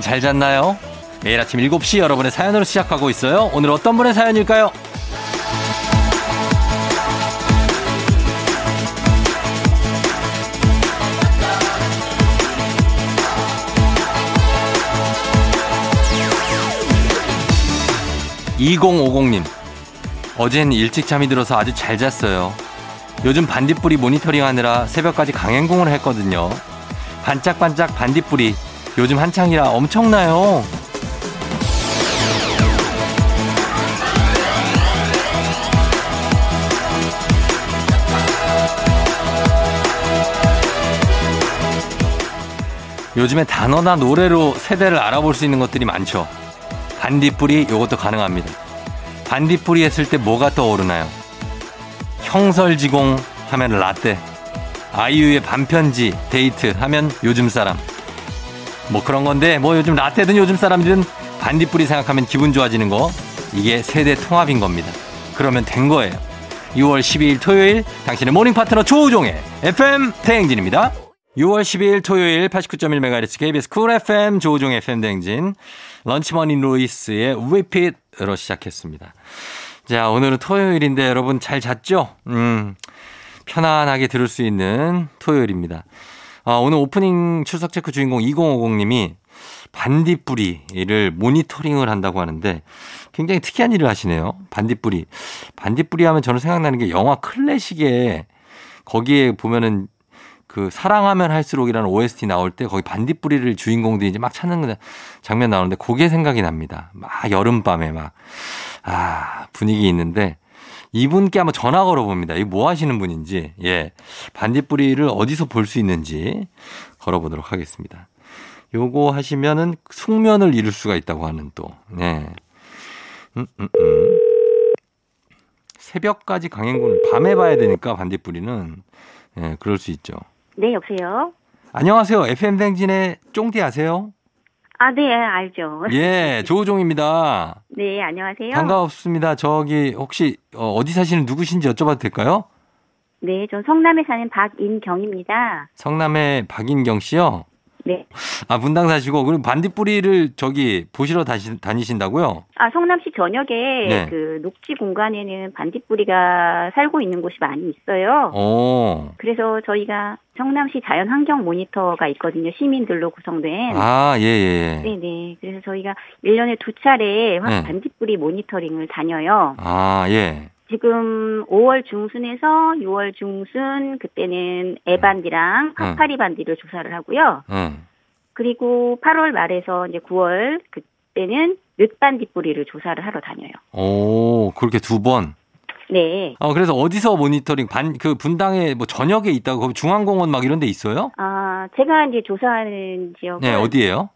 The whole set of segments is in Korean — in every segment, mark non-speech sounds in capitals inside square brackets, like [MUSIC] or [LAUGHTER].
여러분 잘 잤나요? 매일 아침 7시 여러분의 사연으로 시작하고 있어요. 오늘 어떤 분의 사연일까요? 2050님. 어젠 일찍 잠이 들어서 아주 잘 잤어요. 요즘 반딧불이 모니터링 하느라 새벽까지 강행군을 했거든요. 반짝반짝 반딧불이 요즘 한창이라 엄청나요. 요즘에 단어나 노래로 세대를 알아볼 수 있는 것들이 많죠. 반딧불이 이것도 가능합니다. 반딧불이 했을 때 뭐가 떠오르나요? 형설지공 하면 라떼. 아이유의 밤편지 데이트 하면 요즘 사람. 뭐 그런 건데 뭐 요즘 라떼든 요즘 사람들은 반딧불이 생각하면 기분 좋아지는 거 이게 세대 통합인 겁니다. 그러면 된 거예요. 6월 12일 토요일 당신의 모닝 파트너 조우종의 FM 대행진입니다. 6월 12일 토요일 89.1MHz KBS 쿨 FM 조우종 FM 대행진 LunchMoney Lewis의 Repeat으로 시작했습니다. 자 오늘은 토요일인데 여러분 잘 잤죠? 음 편안하게 들을 수 있는 토요일입니다. 아, 오늘 오프닝 출석 체크 주인공 2050님이 반딧불이를 모니터링을 한다고 하는데 굉장히 특이한 일을 하시네요. 반딧불이. 반딧불이 하면 저는 생각나는 게 영화 클래식에 거기에 보면은 그 사랑하면 할수록이라는 OST 나올 때 거기 반딧불이를 주인공들이 이제 막 찾는 장면 나오는데 그게 생각이 납니다. 막 여름밤에 막, 아, 분위기 있는데 이분께 한번 전화 걸어봅니다. 이 뭐 하시는 분인지, 예. 반딧불이를 어디서 볼 수 있는지 걸어보도록 하겠습니다. 요거 하시면은 숙면을 이룰 수가 있다고 하는 또, 네. 음, 음, 음. 새벽까지 강행군을 밤에 봐야 되니까 반딧불이는, 예, 그럴 수 있죠. 네, 여보세요? 안녕하세요. FM댕진의 쫑디 아세요? 아, 네, 알죠. 예, [LAUGHS] 조우종입니다. 네, 안녕하세요. 반갑습니다. 저기 혹시 어, 어디 사시는 누구신지 여쭤봐도 될까요? 네, 전 성남에 사는 박인경입니다. 성남의 박인경 씨요? 네. 아, 분당 사시고 그럼 반딧불이를 저기 보시러 다시, 다니신다고요? 아, 성남시 전역에 네. 그 녹지 공간에는 반딧불이가 살고 있는 곳이 많이 있어요. 오. 그래서 저희가 성남시 자연환경 모니터가 있거든요. 시민들로 구성된. 아, 예, 예, 예. 네네. 그래서 저희가 1년에 두 차례 네. 반딧불이 모니터링을 다녀요. 아, 예. 지금 5월 중순에서 6월 중순 그때는 애반디랑 응. 파파리 반디를 조사를 하고요. 응. 그리고 8월 말에서 이제 9월 그때는 늦반디 뿌리를 조사를 하러 다녀요. 오, 그렇게 두 번. 네. 어, 그래서 어디서 모니터링 반, 그 분당에 뭐 저녁에 있다고, 중앙공원 막 이런 데 있어요? 아, 제가 이제 조사하는 지역은 네, 어디예요?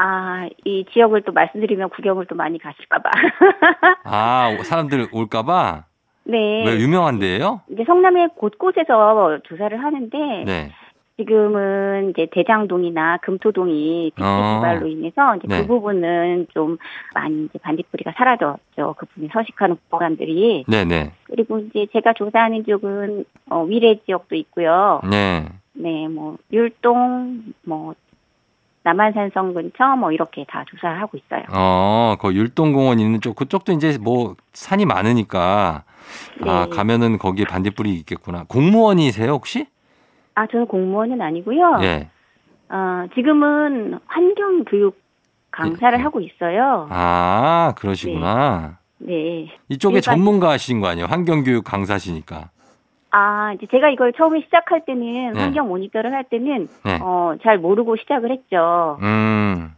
아, 이 지역을 또 말씀드리면 구경을 또 많이 가실까 봐. [LAUGHS] 아, 사람들 올까봐? 네. 왜 유명한 데예요 이제 성남의 곳곳에서 조사를 하는데 네. 지금은 이제 대장동이나 금토동이 빅지 어. 인해서 이제 네. 그 부분은 좀 많이 이제 반딧불이가 사라졌죠. 그 부분에 서식하는 공간들이. 네네. 그리고 이제 제가 조사하는 지역은 어, 위례 지역도 있고요. 네. 네, 뭐 율동, 뭐 남한산성 근처 뭐 이렇게 다 조사를 하고 있어요. 어, 그 율동공원 있는 쪽, 그쪽도 이제 뭐 산이 많으니까, 아, 네. 가면은 거기에 반딧불이 있겠구나. 공무원이세요, 혹시? 아, 저는 공무원은 아니고요. 예. 어, 지금은 환경 교육 강사를 예. 하고 있어요. 아, 그러시구나. 네. 이쪽에 일반- 전문가신 거 아니에요? 환경교육 강사시니까. 아, 이제 제가 이걸 처음에 시작할 때는 네. 환경 모니터를 할 때는 네. 어, 잘 모르고 시작을 했죠. 음,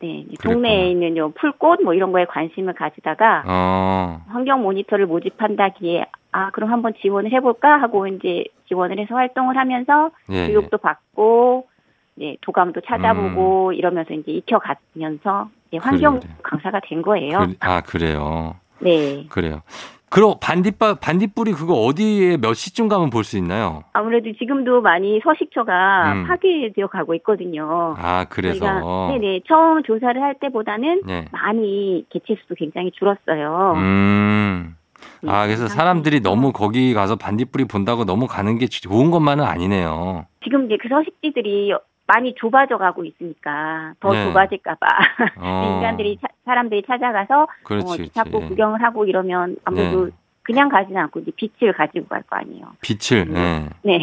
네. 동네에 있는 요 풀꽃 뭐 이런 거에 관심을 가지다가 어, 환경 모니터를 모집한다기에 아, 그럼 한번 지원을 해볼까 하고 이제 지원을 해서 활동을 하면서 예. 예. 교육도 받고 네, 도감도 찾아보고 이러면서 이제 익혀가면서 이제 환경 음. 그래, 그래. 강사가 된 거예요. 그, 아, 그래요. 네. 그래요. 그럼 반딧불, 반딧불이 그거 어디에 몇 시쯤 가면 볼 수 있나요? 아무래도 지금도 많이 서식처가 음. 파괴되어 가고 있거든요. 아, 그래서. 네네 처음 조사를 할 때보다는 네. 많이 개체수도 굉장히 줄었어요. 음. 네, 아, 그래서 그 사람들이 너무 거기 가서 반딧불이 본다고 너무 가는 게 좋은 것만은 아니네요. 지금 이제 그 서식지들이 많이 좁아져 가고 있으니까 더 네. 좁아질까봐 [LAUGHS] 어. 인간들이 차- 사람들이 찾아가서 그렇지, 어, 그렇지. 자꾸 구경을 하고 이러면 아무래도 네. 그냥 가지는 않고 이제 빛을 가지고 갈 거 아니에요. 빛을. 예. [LAUGHS] 네.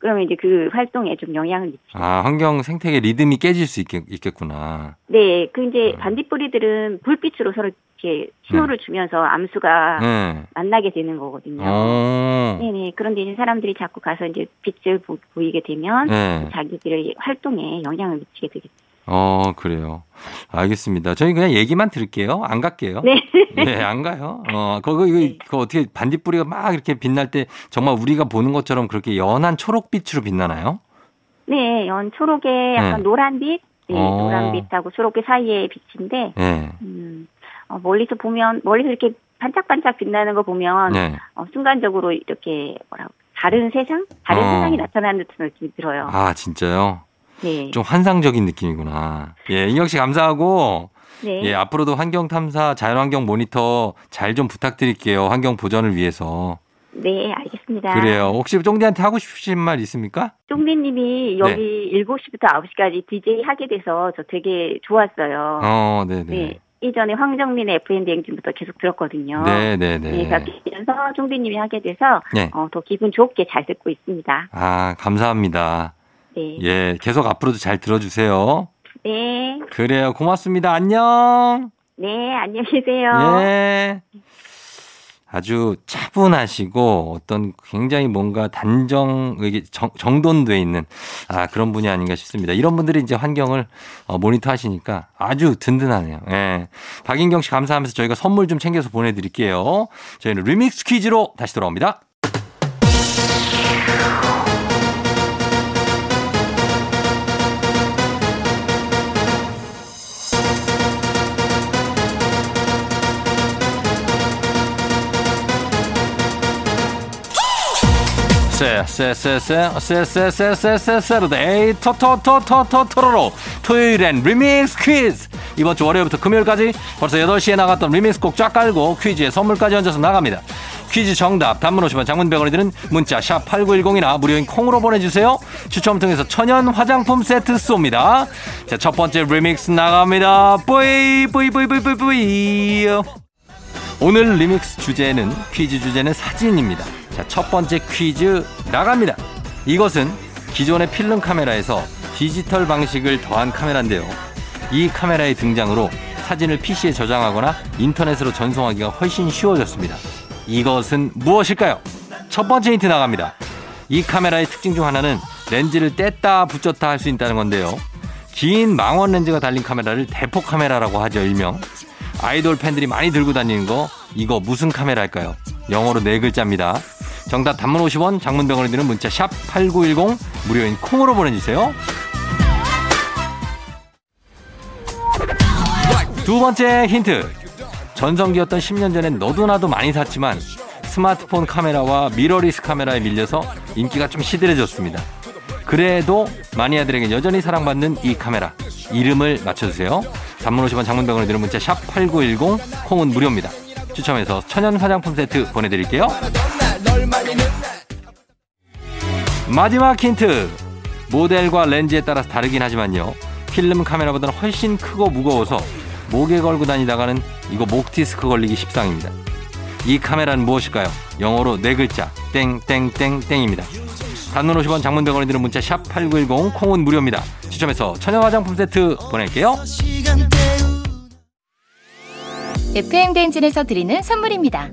그러면 이제 그 활동에 좀 영향을 미치죠. 아, 환경 생태계 리듬이 깨질 수 있겠, 있겠구나. 네. 그 이제 음. 반딧불이들은 불빛으로 서로 이렇게 신호를 주면서 암수가 네. 만나게 되는 거거든요. 어. 네네. 그런데 이제 사람들이 자꾸 가서 이제 빛을 보, 보이게 되면 네. 자기들의 활동에 영향을 미치게 되겠죠. 어, 그래요. 알겠습니다. 저희 그냥 얘기만 들을게요. 안 갈게요. 네. [LAUGHS] 네, 안 가요. 어, 그거, 이거, 네. 그거 어떻게 반딧불이가 막 이렇게 빛날 때 정말 우리가 보는 것처럼 그렇게 연한 초록빛으로 빛나나요? 네. 연 초록에 약간 네. 노란빛, 네, 어. 노란빛하고 초록빛 사이의 빛인데, 네. 음, 어, 멀리서 보면 멀리서 이렇게 반짝반짝 빛나는 거 보면 네. 어, 순간적으로 이렇게 뭐라고 다른 세상, 다른 어. 세상이 나타나는 듯한 느낌이 들어요. 아, 진짜요? 네. 좀 환상적인 느낌이구나. 예, 인경 씨 감사하고, 네. 예, 앞으로도 환경 탐사, 자연환경 모니터 잘 좀 부탁드릴게요. 환경 보전을 위해서. 네, 알겠습니다. 그래요. 혹시 쫑디한테 하고 싶으신 말 있습니까? 쫑디님이 여기 7시부터 9시까지 DJ 하게 돼서 저 되게 좋았어요. 어, 네네. 네. 이전에 황정민의 FM 대행진부터 계속 들었거든요. 네네네. 네, 바뀌면서 쫑디님이 하게 돼서 네. 어, 더 기분 좋게 잘 듣고 있습니다. 아, 감사합니다. 네. 예, 계속 앞으로도 잘 들어주세요. 네. 그래요. 고맙습니다. 안녕. 네, 안녕히 계세요. 예. 아주 차분하시고 어떤 굉장히 뭔가 단정, 정돈돼 있는 아, 그런 분이 아닌가 싶습니다. 이런 분들이 이제 환경을 어, 모니터 하시니까 아주 든든하네요. 예. 박인경 씨 감사하면서 저희가 선물 좀 챙겨서 보내 드릴게요. 저희는 리믹스 퀴즈로 다시 돌아옵니다. 세세세세세세세세세세세세데이 토토토토토토로로 토요일엔 리믹스 퀴즈 이번 주 월요일부터 금요일까지 벌써 8시에 나갔던 리믹스 곡 쫙 깔고 퀴즈에 선물까지 얹어서 나갑니다 퀴즈 정답 단문 50원 장문 100원이 드는 문자 샵 8910이나 무료인 콩으로 보내주세요 추첨 통해서 천연 화장품 세트 쏩니다 자 첫 번째 리믹스 나갑니다 뿌이 뿌이 뿌이 뿌이 뿌이 뿌이 오늘 리믹스 주제는 퀴즈 주제는 사진입니다. 자, 첫 번째 퀴즈 나갑니다. 이것은 기존의 필름 카메라에서 디지털 방식을 더한 카메라인데요. 이 카메라의 등장으로 사진을 PC에 저장하거나 인터넷으로 전송하기가 훨씬 쉬워졌습니다. 이것은 무엇일까요? 첫 번째 힌트 나갑니다. 이 카메라의 특징 중 하나는 렌즈를 뗐다 붙였다 할 수 있다는 건데요. 긴 망원 렌즈가 달린 카메라를 대포 카메라라고 하죠, 일명. 아이돌 팬들이 많이 들고 다니는 거 이거 무슨 카메라일까요? 영어로 네 글자입니다. 정답 단문 50원, 장문 100원이 드는 문자 샵 8910 무료인 콩으로 보내주세요. 두 번째 힌트. 전성기였던 10년 전엔 너도 나도 많이 샀지만 스마트폰 카메라와 미러리스 카메라에 밀려서 인기가 좀 시들해졌습니다. 그래도 마니아들에게 여전히 사랑받는 이 카메라 이름을 맞춰주세요. 단문 50원 장문 100원이 드는 문자 샵 8910 콩은 무료입니다. 추첨해서 천연 화장품 세트 보내드릴게요. 마지막 힌트. 모델과 렌즈에 따라서 다르긴 하지만요. 필름 카메라보다는 훨씬 크고 무거워서 목에 걸고 다니다가는 이거 목 디스크 걸리기 십상입니다. 이 카메라는 무엇일까요? 영어로 네 글자 땡땡땡땡입니다. 단문 50원 장문 100원이 드는 문자 샵 8910 콩은 무료입니다. 추첨해서 천연 화장품 세트 보낼게요. FM 댕진에서 드리는 선물입니다.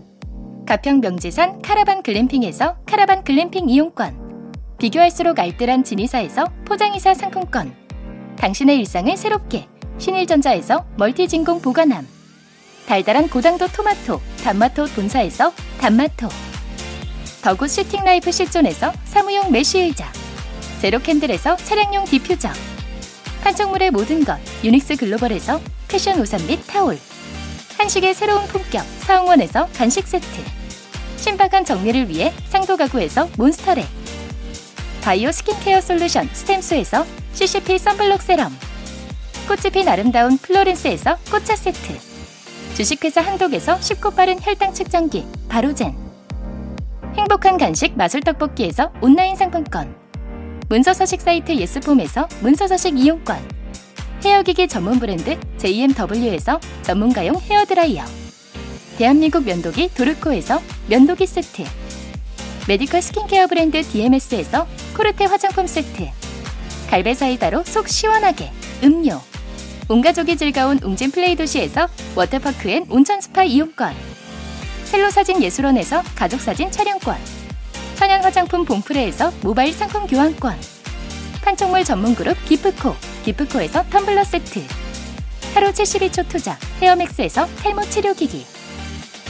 가평 명지산 카라반 글램핑에서 카라반 글램핑 이용권. 비교할수록 알뜰한 진이사에서 포장이사 상품권. 당신의 일상을 새롭게 신일전자에서 멀티진공 보관함. 달달한 고당도 토마토 단마토 본사에서 단마토. The Good Sitting Life 실존에서 사무용 mesh 의자. 제로캔들에서 차량용 디퓨저. 판촉물의 모든 것 유닉스 글로벌에서 패션 우산 및 타올. 한식의 새로운 품격 사홍원에서 간식 세트 신박한 정리를 위해 상도 가구에서 몬스터랩 바이오 skincare solution 스템수에서 CCP 선블록 세럼. 꽃이 핀 아름다운 플로렌스에서 꽃차 세트. 주식회사 한독에서 쉽고 빠른 혈당 측정기 바로젠. 행복한 간식 마술 떡볶이에서 온라인 상품권. 문서서식 사이트 예스폼에서 문서서식 이용권. 헤어기기 전문 브랜드 JMW에서 전문가용 헤어드라이어 대한민국 면도기 도르코에서 면도기 세트 메디컬 스킨케어 브랜드 DMS에서 코르테 화장품 세트 갈배 사이다로 속 시원하게 음료 온가족이 즐거운 웅진 플레이 도시에서 워터파크 and 온천 스파 이용권 셀로 사진 예술원에서 가족 사진 촬영권 천연 화장품 봉프레에서 모바일 상품 교환권 판촉물 전문 그룹 기프코 기프코에서 텀블러 세트 하루 72초 투자 헤어맥스에서 탈모 치료기기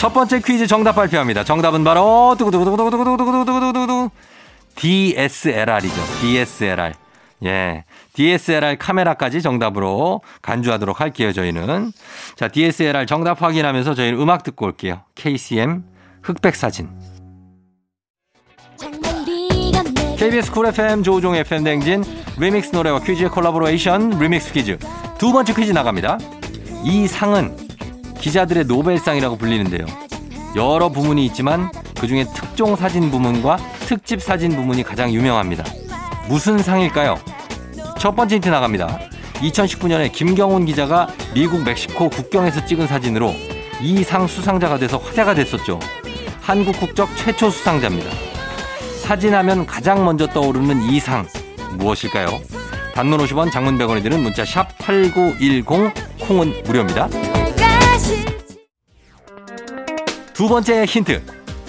첫 번째 퀴즈 정답 발표합니다. 정답은 바로 두구두구두구두구두구두구두구두구두구 DSLR이죠. DSLR. 예. DSLR 카메라까지 정답으로 간주하도록 할게요, 저희는. 자, DSLR 정답 확인하면서 저희는 음악 듣고 올게요. KCM 흑백 사진. KBS 쿨 FM 조우종 FM 댕진 리믹스 노래와 퀴즈의 콜라보레이션 리믹스 퀴즈. 두 번째 퀴즈 나갑니다. 이 상은 기자들의 노벨상이라고 불리는데요. 여러 부문이 있지만 그중에 특종 사진 부문과 특집 사진 부문이 가장 유명합니다. 무슨 상일까요? 첫 번째 힌트 나갑니다. 2019년에 김경훈 기자가 미국 멕시코 국경에서 찍은 사진으로 이 상 수상자가 돼서 화제가 됐었죠. 한국 국적 최초 수상자입니다. 사진하면 가장 먼저 떠오르는 이 상 무엇일까요? 단문 50원 장문 100원이 드는 문자 샵 8910 콩은 무료입니다. 두 번째 힌트.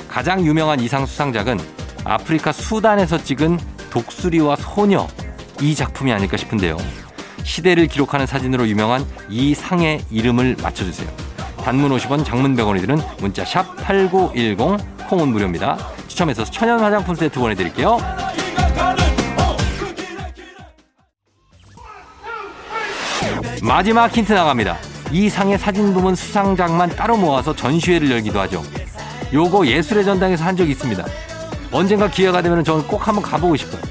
가장 유명한 이상 수상작은 아프리카 수단에서 찍은 독수리와 소녀 이 작품이 아닐까 싶은데요. 시대를 기록하는 사진으로 유명한 이 상의 이름을 맞춰주세요. 단문 50원, 장문 100원이 드는 문자 샵 8910 콩은 무료입니다. 추첨해서 천연 화장품 세트 보내드릴게요. 마지막 힌트 나갑니다. 이 상의 사진 부문 수상작만 따로 모아서 전시회를 열기도 하죠. 요거 예술의 전당에서 한 적이 있습니다. 언젠가 기회가 되면 저는 꼭 한번 가보고 싶어요.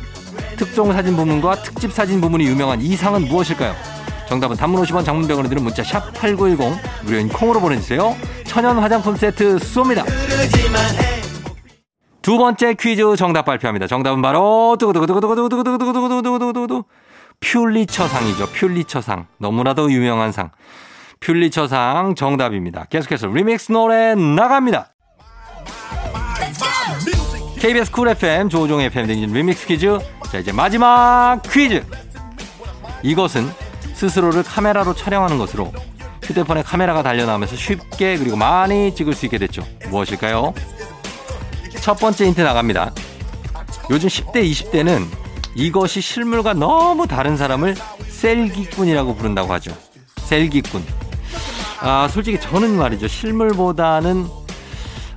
특종 사진 부문과 특집 사진 부문이 유명한 이 상은 무엇일까요? 정답은 단문 50원 장문 100원에 드는 문자 샵 8910 무료인 콩으로 보내주세요. 천연 화장품 세트 쏩니다. 두 번째 퀴즈 정답 발표합니다. 정답은 바로 두구두구두구두구두구두구두구두구두구두구두구 퓰리처상이죠. 퓰리처상. 너무나도 유명한 상. 퓰리처상 정답입니다. 계속해서 리믹스 노래 나갑니다. KBS 쿨 FM 조우종 FM 댕진 리믹스 퀴즈. 자 이제 마지막 퀴즈. 이것은 스스로를 카메라로 촬영하는 것으로 휴대폰에 카메라가 달려나오면서 쉽게 그리고 많이 찍을 수 있게 됐죠. 무엇일까요? 첫 번째 힌트 나갑니다. 요즘 10대, 20대는 이것이 실물과 너무 다른 사람을 셀기꾼이라고 부른다고 하죠. 셀기꾼. 아, 솔직히 저는 말이죠. 실물보다는,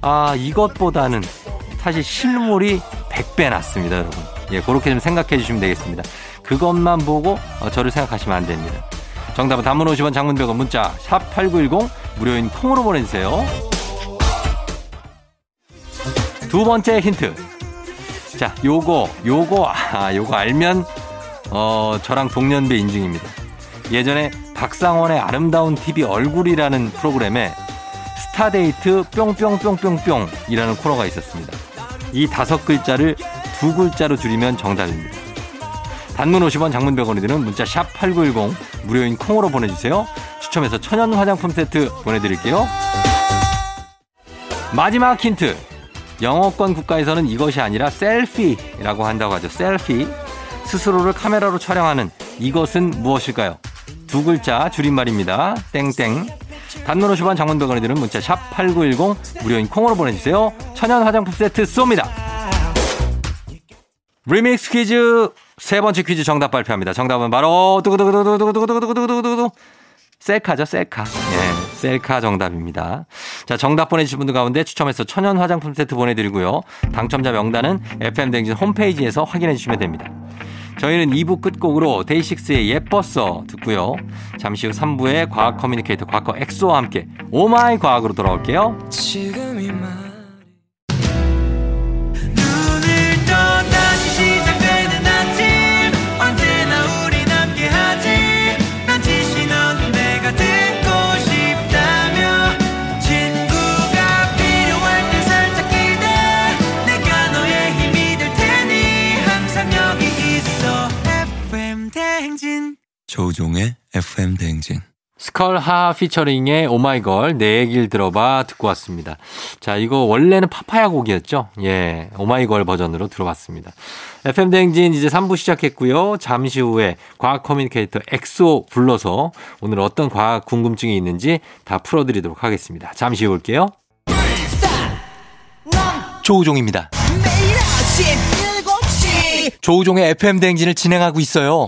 아, 이것보다는 사실 실물이 100배 낫습니다, 여러분. 예, 그렇게 좀 생각해 주시면 되겠습니다. 그것만 보고 어, 저를 생각하시면 안 됩니다. 정답은 단문 50원 장문 100원 문자 샵 8910 무료인 콩으로 보내주세요. 두 번째 힌트. 자, 요거, 요거, 아, 요거 알면, 어, 저랑 동년배 인증입니다. 예전에 박상원의 아름다운 TV 얼굴이라는 프로그램에 스타데이트 뿅뿅뿅뿅뿅이라는 코너가 있었습니다. 이 다섯 글자를 두 글자로 줄이면 정답입니다. 단문 50원 장문 100원이 드는 문자 샵 8910 무료인 콩으로 보내주세요. 추첨해서 천연 화장품 세트 보내드릴게요. 마지막 힌트. 영어권 국가에서는 이것이 아니라 셀피라고 한다고 하죠. 셀피. 스스로를 카메라로 촬영하는 이것은 무엇일까요? 두 글자 줄임말입니다. 땡땡. 단문 50원 장문 100원이 드는 문자 샵 8910 무료인 콩으로 보내주세요. 천연 화장품 세트 쏩니다. 리믹스 퀴즈 세 번째 퀴즈 정답 발표합니다. 정답은 바로 두구두구두구두구두구두구두구두구두구 셀카죠, 셀카. 예, 셀카 정답입니다. 자, 정답 보내주신 분들 가운데 추첨해서 천연 화장품 세트 보내드리고요. 당첨자 명단은 FM댕진 홈페이지에서 확인해 주시면 됩니다. 저희는 2부 끝곡으로 데이식스의 예뻤어 듣고요. 잠시 후 3부에 과학 커뮤니케이터 과커 엑소와 함께 오마이 과학으로 돌아올게요. 지금이 말 FM 대행진 스컬 하하 피처링의 오마이걸 내 얘기를 들어봐 듣고 왔습니다. 자, 이거 원래는 파파야 곡이었죠? 예, 오마이걸 버전으로 들어봤습니다. FM 대행진 이제 3부 시작했고요. 잠시 후에 과학 커뮤니케이터 엑소 불러서 오늘 어떤 과학 궁금증이 있는지 다 풀어드리도록 하겠습니다. 잠시 후에 올게요. 조우종입니다. 매일 아침 7시 조우종의 FM 대행진을 진행하고 있어요.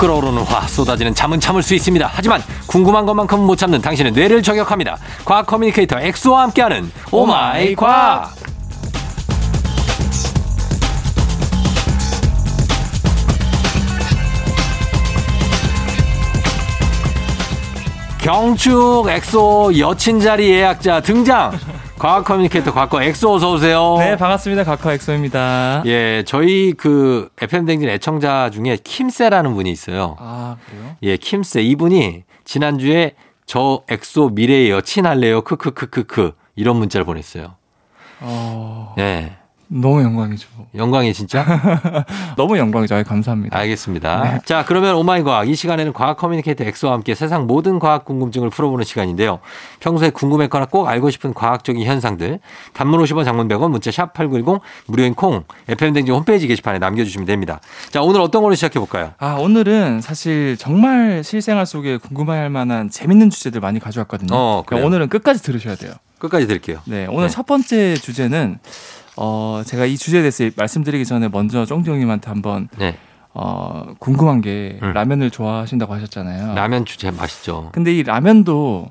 끓어오르는 화 쏟아지는 잠은 참을 수 있습니다. 하지만 궁금한 것만큼은 못 참는 당신의 뇌를 저격합니다. 과학 커뮤니케이터 엑소와 함께하는 오마이 과학. 경축 엑소 여친 자리 예약자 등장. 과학 커뮤니케이터 과커 엑소 어서 오세요. 네, 반갑습니다. 과커 엑소입니다. 예, 저희 그 FM 댕진 애청자 중에 킴세라는 분이 있어요. 아, 그래요? 예, 킴세 이분이 지난주에 저 엑소 미래의 여친 할래요. 크크크크크 이런 문자를 보냈어요. 어, 예. 너무 영광이죠. 영광이 진짜? [LAUGHS] 너무 영광이죠. 아이, 감사합니다. 알겠습니다. 자, 그러면 오마이 과학. 이 시간에는 과학 커뮤니케이터 엑소와 함께 세상 모든 과학 궁금증을 풀어보는 시간인데요. 평소에 궁금했거나 꼭 알고 싶은 과학적인 현상들, 단문 50원 장문 100원, 문자 샵 8910, 무료인 콩, FM댕지 홈페이지 게시판에 남겨주시면 됩니다. 자, 오늘 어떤 걸로 시작해 볼까요? 아, 오늘은 사실 정말 실생활 속에 궁금할 만한 재밌는 주제들 많이 가져왔거든요. 어? 그러니까 오늘은 끝까지 들으셔야 돼요. 끝까지 들을게요. 네, 오늘 네. 첫 번째 주제는 어, 제가 이 주제에 대해서 말씀드리기 전에 먼저 쫑디 형님한테 한번 네. 어, 궁금한 게 음. 라면을 좋아하신다고 하셨잖아요. 라면 주제 맛있죠. 근데 이 라면도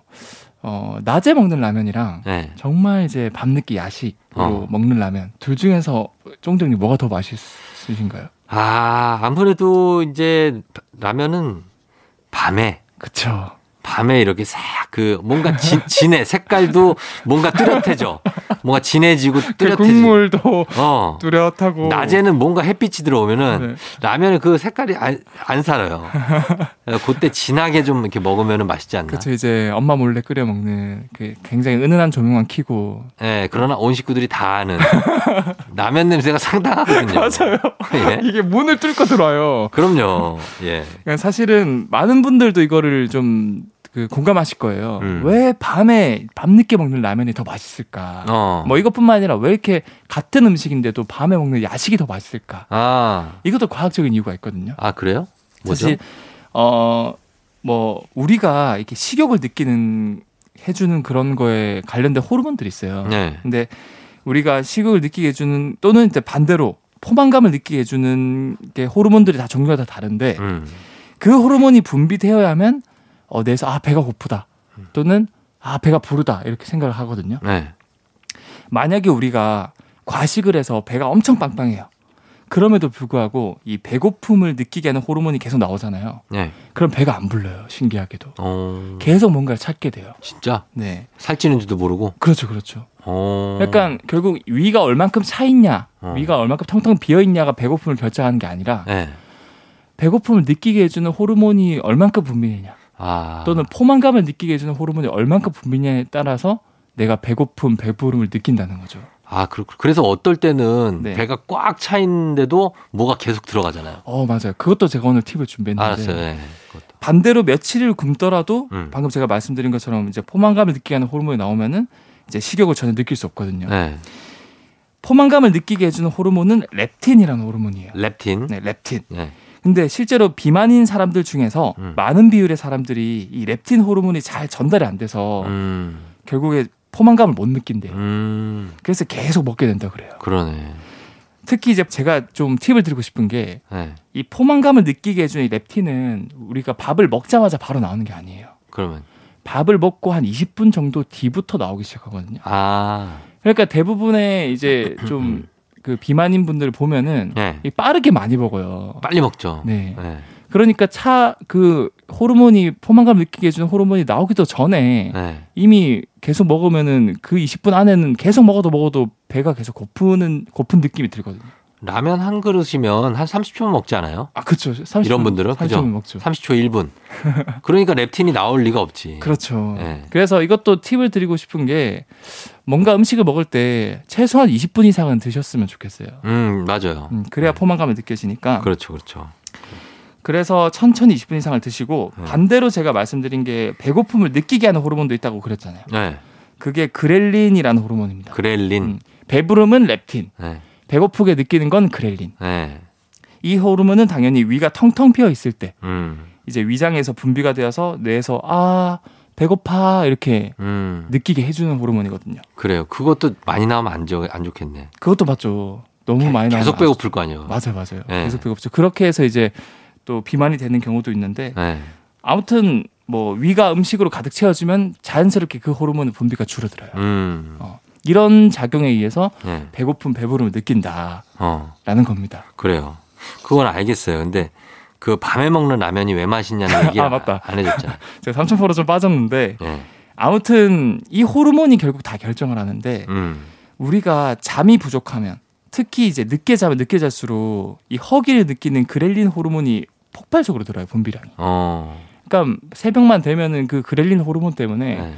어, 낮에 먹는 라면이랑 네. 정말 이제 밤늦게 야식으로 어. 먹는 라면 둘 중에서 쫑정님 뭐가 더 맛있으신가요? 아, 아무래도 이제 라면은 밤에 그쵸. 밤에 이렇게 싹 그 뭔가 진, 진해 색깔도 뭔가 뚜렷해져 뭔가 진해지고 그 뚜렷해지고 국물도 어 뚜렷하고 낮에는 뭔가 햇빛이 들어오면은 네. 라면은 그 색깔이 안, 안 살아요. 그때 진하게 좀 이렇게 먹으면 맛있지 않나. 그쵸 이제 엄마 몰래 끓여 먹는 그 굉장히 은은한 조명만 켜고 예, 그러나 온 식구들이 다 아는 라면 냄새가 상당하거든요. [LAUGHS] 맞아요. 예? 이게 문을 뚫고 들어와요. 그럼요. 예. 그러니까 사실은 많은 분들도 이거를 좀 그 공감하실 거예요. 음. 왜 밤에 밤늦게 먹는 라면이 더 맛있을까? 어. 뭐 이것뿐만 아니라 왜 이렇게 같은 음식인데도 밤에 먹는 야식이 더 맛있을까? 아, 이것도 과학적인 이유가 있거든요. 아 그래요? 뭐죠? 사실 어뭐 우리가 이렇게 식욕을 느끼는 해주는 그런 거에 관련된 호르몬들이 있어요. 네. 근데 우리가 식욕을 느끼게 해주는 또는 이제 반대로 포만감을 느끼게 해주는 게 호르몬들이 다 종류가 다 다른데 음. 그 호르몬이 분비되어야 하면 어 내에서 아 배가 고프다 또는 아 배가 부르다 이렇게 생각을 하거든요. 네. 만약에 우리가 과식을 해서 배가 엄청 빵빵해요. 그럼에도 불구하고 이 배고픔을 느끼게 하는 호르몬이 계속 나오잖아요. 네. 그럼 배가 안 불러요. 신기하게도. 어. 계속 뭔가를 찾게 돼요. 진짜 네. 살찌는지도 모르고. 그렇죠. 그렇죠. 어. 약간 결국 위가 얼만큼 차 있냐, 어. 위가 얼만큼 텅텅 비어 있냐가 배고픔을 결정하는 게 아니라 네. 배고픔을 느끼게 해주는 호르몬이 얼만큼 분비되냐, 아. 또는 포만감을 느끼게 해주는 호르몬이 얼만큼 분비냐에 따라서 내가 배고픔, 배부름을 느낀다는 거죠. 아, 그렇 그래서 어떨 때는 네. 배가 꽉 차 있는데도 뭐가 계속 들어가잖아요. 어 맞아요. 그것도 제가 오늘 팁을 준비했는데 알았어요. 네. 반대로 며칠을 굶더라도 음. 방금 제가 말씀드린 것처럼 이제 포만감을 느끼게 하는 호르몬이 나오면은 이제 식욕을 전혀 느낄 수 없거든요. 네. 포만감을 느끼게 해주는 호르몬은 렙틴이라는 호르몬이에요. 렙틴. 네, 렙틴. 네. 근데 실제로 비만인 사람들 중에서 음. 많은 비율의 사람들이 이 렙틴 호르몬이 잘 전달이 안 돼서 음. 결국에 포만감을 못 느낀대요. 음. 그래서 계속 먹게 된다 그래요. 그러네. 특히 이제 제가 좀 팁을 드리고 싶은 게이 네. 포만감을 느끼게 해주는 이 렙틴은 우리가 밥을 먹자마자 바로 나오는 게 아니에요. 그러면 밥을 먹고 한 20분 정도 뒤부터 나오기 시작하거든요. 아. 그러니까 대부분의 이제 [CLEARS THROAT] 좀 그 비만인 분들 보면은 네. 이 빠르게 많이 먹어요. 빨리 먹죠. 네. 네. 그러니까 차 그 호르몬이 포만감 느끼게 해주는 호르몬이 나오기도 전에 네. 이미 계속 먹으면은 그 20분 안에는 계속 먹어도 먹어도 배가 계속 고프는 고픈 느낌이 들거든요. 라면 한 그릇이면 한 30초면 먹지 않아요? 아 그렇죠. 30분, 이런 분들은 30분 그죠? 먹죠. 30초 1분. [LAUGHS] 그러니까 렙틴이 나올 리가 없지. 그렇죠. 네. 그래서 이것도 팁을 드리고 싶은 게 뭔가 음식을 먹을 때 최소한 20분 이상은 드셨으면 좋겠어요. 음, 맞아요. 음, 그래야 포만감이 느껴지니까. 그렇죠. 그렇죠. 그래서 천천히 20분 이상을 드시고 네. 반대로 제가 말씀드린 게 배고픔을 느끼게 하는 호르몬도 있다고 그랬잖아요. 네. 그게 그렐린이라는 호르몬입니다. 그렐린. 음, 배부름은 렙틴, 네. 배고프게 느끼는 건 그렐린. 네. 이 호르몬은 당연히 위가 텅텅 비어 있을 때 음. 이제 위장에서 분비가 되어서 뇌에서 아 배고파 이렇게 음. 느끼게 해주는 호르몬이거든요. 그래요. 그것도 많이 나오면 안, 좋, 안 좋겠네. 그것도 맞죠. 너무 많이 나오면 계속 안 배고플 거 아니에요. 맞아요, 맞아요. 네. 계속 배고프죠. 그렇게 해서 이제 또 비만이 되는 경우도 있는데 네. 아무튼 뭐 위가 음식으로 가득 채워지면 자연스럽게 그 호르몬의 분비가 줄어들어요. 음. 어, 이런 작용에 의해서 네. 배고픔, 배부름을 느낀다라는 어. 겁니다. 그래요. 그건 알겠어요. 근데 그 밤에 먹는 라면이 왜 맛있냐는 [LAUGHS] 얘기 아, 맞다. 안 해줬잖아. [LAUGHS] 제가 삼천포로 좀 빠졌는데 네. 아무튼 이 호르몬이 결국 다 결정을 하는데 음. 우리가 잠이 부족하면 특히 이제 늦게 자면 늦게 잘수록 이 허기를 느끼는 그렐린 호르몬이 폭발적으로 들어요 분비량이. 어. 그러니까 새벽만 되면은 그 그렐린 호르몬 때문에 네.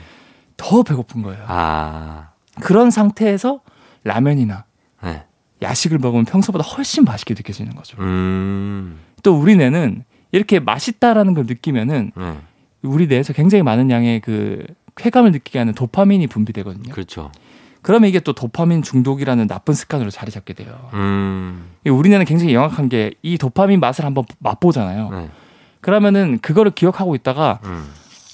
더 배고픈 거예요. 아. 그런 상태에서 라면이나 네. 야식을 먹으면 평소보다 훨씬 맛있게 느껴지는 거죠. 음. 또 우리 뇌는 이렇게 맛있다라는 걸 느끼면은 네. 우리 뇌에서 굉장히 많은 양의 그 쾌감을 느끼게 하는 도파민이 분비되거든요. 그렇죠. 그러면 이게 또 도파민 중독이라는 나쁜 습관으로 자리 잡게 돼요. 음. 우리 뇌는 굉장히 영악한 게 이 도파민 맛을 한번 맛보잖아요. 네. 그러면은 그거를 기억하고 있다가 음.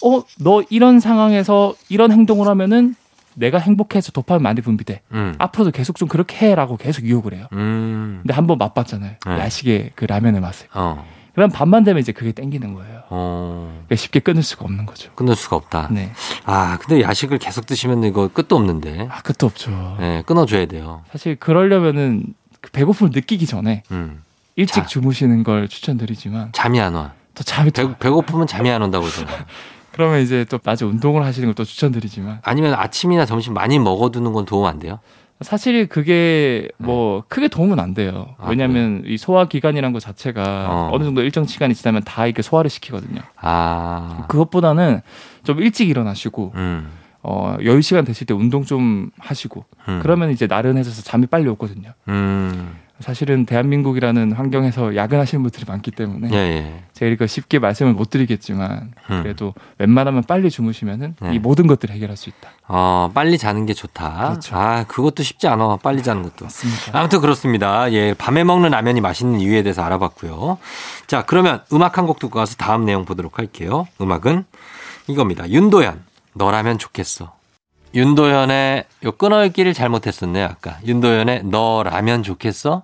어, 너 이런 상황에서 이런 행동을 하면은 내가 행복해서 도파민 많이 분비돼. 음. 앞으로도 계속 좀 그렇게 해라고 계속 유혹을 해요. 음. 근데 한번 맛봤잖아요. 네. 야식의 그 라면의 맛을. 어. 그럼 밤만 되면 이제 그게 땡기는 거예요. 어. 그러니까 쉽게 끊을 수가 없는 거죠. 끊을 수가 없다. 네. 아, 근데 야식을 계속 드시면 이거 끝도 없는데. 아, 끝도 없죠. 네, 끊어줘야 돼요. 사실 그러려면은 그 배고픔을 느끼기 전에 음. 일찍 자. 주무시는 걸 추천드리지만 잠이 안 와. 또 잠이 또 배, 배고프면 잠이 안 온다고 그러잖아요. [LAUGHS] 그러면 이제 또 낮에 운동을 하시는 걸 또 추천드리지만 아니면 아침이나 점심 많이 먹어두는 건 도움 안 돼요? 사실 그게 뭐 크게 도움은 안 돼요. 네. 아, 왜냐하면 이 소화 기관이란 것 자체가 어. 어. 느 정도 일정 시간이 지나면 다 이렇게 소화를 시키거든요. 아. 그것보다는 좀 일찍 일어나시고 음. 어, 여유 시간 되실 때 운동 좀 하시고 음. 그러면 이제 나른해져서 잠이 빨리 오거든요. 음. 사실은 대한민국이라는 환경에서 야근하시는 분들이 많기 때문에 예, 예. 제가 이거 쉽게 말씀을 못 드리겠지만 음. 그래도 웬만하면 빨리 주무시면은 네. 이 모든 것들을 해결할 수 있다. 어, 빨리 자는 게 좋다. 그렇죠. 아, 그것도 쉽지 않아. 빨리 자는 것도. 맞습니다. 아무튼 그렇습니다. 예, 밤에 먹는 라면이 맛있는 이유에 대해서 알아봤고요. 자, 그러면 음악 한 곡 듣고 와서 다음 내용 보도록 할게요. 음악은 이겁니다. 윤도현, 너라면 좋겠어. 윤도현의 요 끊어읽기를 잘못했었네요, 아까. 윤도현의 너 라면 좋겠어?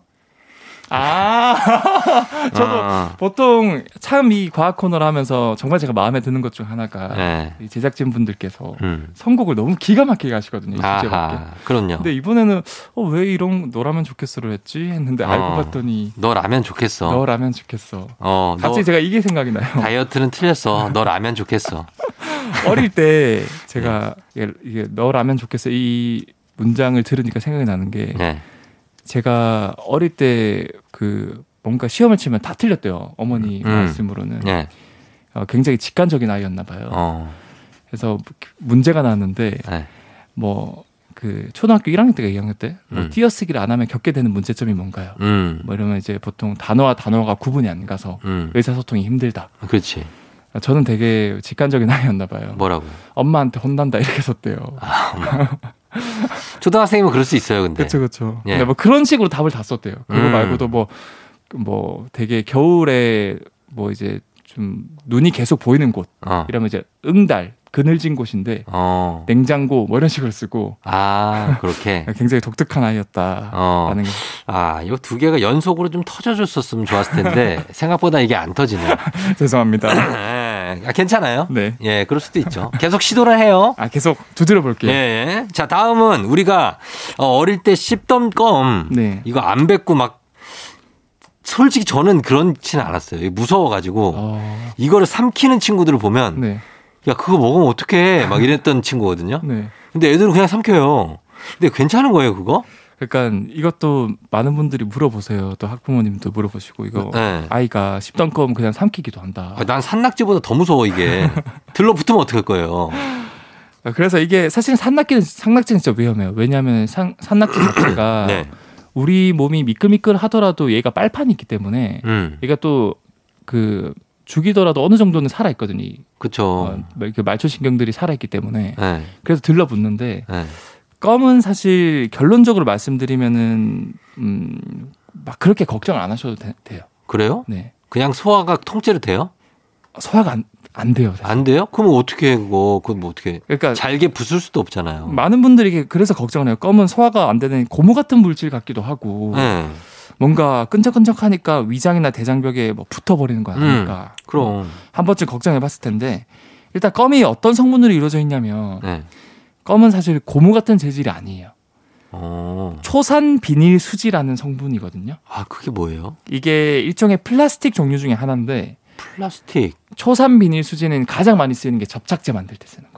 아, [LAUGHS] 저도 어, 보통 참 이 과학 코너를 하면서 정말 제가 마음에 드는 것 중 하나가 네. 이 제작진 분들께서 음. 선곡을 너무 기가 막히게 하시거든요. 이 주제밖에. 그럼요. 근데 이번에는 어, 왜 이런 너라면 좋겠어를 했지 했는데 알고 어. 봤더니 너라면 좋겠어. 너라면 좋겠어. 어, 너 갑자기 제가 이게 생각이 나요. [LAUGHS] 다이어트는 틀렸어. 너라면 좋겠어. 어릴 때 네. 제가 이게, 이게 너라면 좋겠어 이 문장을 들으니까 생각이 나는 게 네. 제가 어릴 때 그 뭔가 시험을 치면 다 틀렸대요. 어머니 음. 말씀으로는 네. 어, 굉장히 직관적인 아이였나 봐요. 어. 그래서 문제가 나왔는데 네. 뭐그 초등학교 1학년 때가 2학년 때뭐 음. 띄어쓰기를 안 하면 겪게 되는 문제점이 뭔가요? 음. 뭐 이러면 이제 보통 단어와 단어가 구분이 안 가서 음. 의사소통이 힘들다. 그렇지. 저는 되게 직관적인 [LAUGHS] 아이였나 봐요. 뭐라고? 엄마한테 혼난다 이렇게 썼대요. [LAUGHS] 초등학생이면 그럴 수 있어요, 근데. 그렇죠, 그렇죠. 예. 근데 뭐 그런 식으로 답을 다 썼대요. 그거 음. 말고도 뭐뭐 되게 겨울에 뭐 이제 좀 눈이 계속 보이는 곳 어. 이러면 이제 응달 그늘진 곳인데 어. 냉장고 뭐 이런 식으로 쓰고 아, 그렇게. [LAUGHS] 굉장히 독특한 아이였다라는 어. 게 아, 이거 두 개가 연속으로 좀 터져줬었으면 좋았을 텐데, [LAUGHS] 생각보다 이게 안 터지네요. [LAUGHS] 죄송합니다. 예. 아, 괜찮아요? 네. 예, 그럴 수도 있죠. 계속 시도를 해요. 아 계속 두드려 볼게요. 예, 예. 자, 다음은 우리가 어, 어릴 때 씹던 껌, 네. 이거 안 뱉고 막, 솔직히 저는 그렇지는 않았어요. 무서워가지고, 어, 이거를 삼키는 친구들을 보면, 네. 야, 그거 먹으면 어떡해. 막 이랬던 [LAUGHS] 친구거든요. 네. 근데 애들은 그냥 삼켜요. 근데 괜찮은 거예요, 그거? 그러니까 이것도 많은 분들이 물어보세요. 또 학부모님도 물어보시고 이거 네. 아이가 씹던 껌 그냥 삼키기도 한다. 아, 난 산낙지보다 더 무서워, 이게. [LAUGHS] 들러붙으면 어떡할 거예요. 그래서 이게 사실 산낙지는 산낙지는 진짜 위험해요. 왜냐하면 산, 산낙지 자체가 [CLEARS THROAT] 네. 우리 몸이 미끌미끌 하더라도 얘가 빨판이 있기 때문에 음, 얘가 또그 죽이더라도 어느 정도는 살아 있거든요. 그쵸. 어, 그 말초 신경들이 살아 있기 때문에 네, 그래서 들러붙는데 네. 껌은 사실 결론적으로 말씀드리면은 음 막 그렇게 걱정 안 하셔도 돼, 요 그래요? 네. 그냥 소화가 통째로 돼요? 소화가 안, 안 돼요. 사실. 안 돼요? 그럼 어떻게 해, 그거? 그건 뭐 어떻게. 그러니까 잘게 부술 수도 없잖아요. 많은 분들이 이게 그래서 걱정을 해요. 껌은 소화가 안 되는 고무 같은 물질 같기도 하고 네, 뭔가 끈적끈적하니까 위장이나 대장벽에 뭐 붙어버리는 거 아닙니까? 그럼. 한 번쯤 걱정해봤을 텐데 일단 껌이 어떤 성분으로 이루어져 있냐면 네. 껌은 사실 고무 같은 재질이 아니에요. 어. 초산 비닐 수지라는 성분이거든요. 아, 그게 뭐예요? 이게 일종의 플라스틱 종류 중에 하나인데 플라스틱. 초산 비닐 수지는 가장 많이 쓰이는 게 접착제 만들 때 쓰는.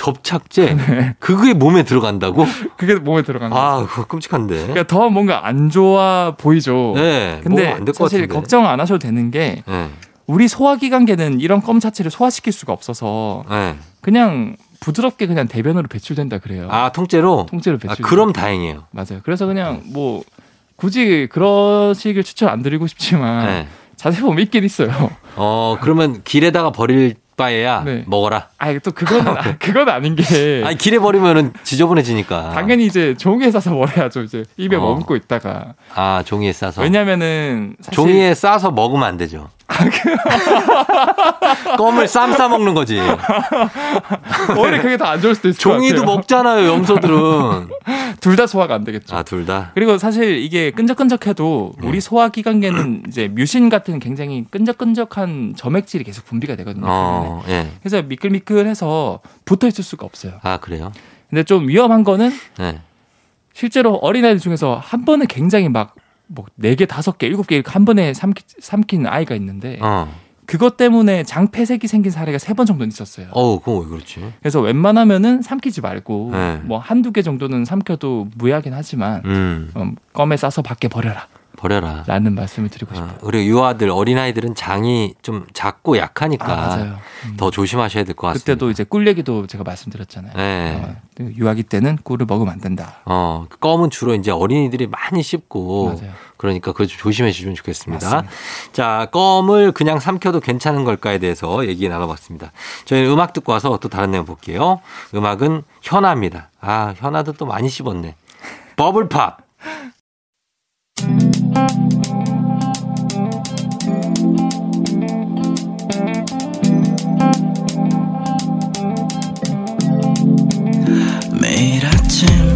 접착제. 네. 그게 몸에 들어간다고? 그게 몸에 거예요. 아, 그거 끔찍한데. 그러니까 더 뭔가 안 좋아 보이죠. 네. 근데 사실 같은데. 걱정 안 하셔도 되는 게 네. 우리 소화기관계는 이런 껌 자체를 소화시킬 수가 없어서 네. 그냥 부드럽게 그냥 대변으로 배출된다 그래요. 아, 통째로? 통째로 아, 배출. 그럼 다행이에요. 맞아요. 그래서 그냥 뭐 굳이 그러시길 추천 안 드리고 싶지만 네. 자세히 보면 있긴 있어요. 어, 그러면 길에다가 버릴 바에야 네. 먹어라. 아, 또 그건 [LAUGHS] 아, 그건 아닌 게 아니, 길에 버리면은 지저분해지니까. 당연히 이제 종이에 싸서 먹어야죠. 이제 입에 어. 머금고 있다가 아, 종이에 싸서. 왜냐면은 사실 종이에 싸서 먹으면 안 되죠. [LAUGHS] 껌을 쌈 싸 먹는 거지. 오히려 그게 더 안 좋을 수도 있을 종이도 먹잖아요, 염소들은. [LAUGHS] 둘 다 소화가 안 되겠죠. 아, 둘 다. 그리고 사실 이게 끈적끈적해도 네. 우리 소화 기관계는 이제 뮤신 같은 굉장히 끈적끈적한 점액질이 계속 분비가 되거든요. 어, 예. 그래서 미끌미끌 해서 붙어 있을 수가 없어요. 아, 그래요? 근데 좀 위험한 거는 네. 실제로 어린아이들 중에서 한 번에 굉장히 막 뭐 네 개, 다섯 개, 일곱 개 한 번에 삼키, 삼킨 아이가 있는데 어. 그것 때문에 장폐색이 생긴 사례가 세 번 정도는 있었어요. 어우, 그건 왜 그렇지? 그래서 웬만하면은 삼키지 말고 네. 뭐 한두 개 정도는 삼켜도 무해하긴 하지만 음, 음, 껌에 싸서 밖에 버려라 버려라. 라는 말씀을 드리고 어, 싶어요. 그리고 유아들, 어린아이들은 장이 좀 작고 약하니까 아. 음. 더 조심하셔야 될 것 같습니다. 그때도 이제 꿀 얘기도 제가 말씀드렸잖아요. 네. 어, 유아기 때는 꿀을 먹으면 안 된다. 어, 껌은 주로 이제 어린이들이 많이 씹고 맞아요. 그러니까 좀 조심해 주시면 좋겠습니다. 맞습니다. 자, 껌을 그냥 삼켜도 괜찮은 걸까에 대해서 얘기 나눠봤습니다. 저희는 음악 듣고 와서 또 다른 내용 볼게요. 음악은 현아입니다. 아, 현아도 또 많이 씹었네. 버블팝. 매일 아침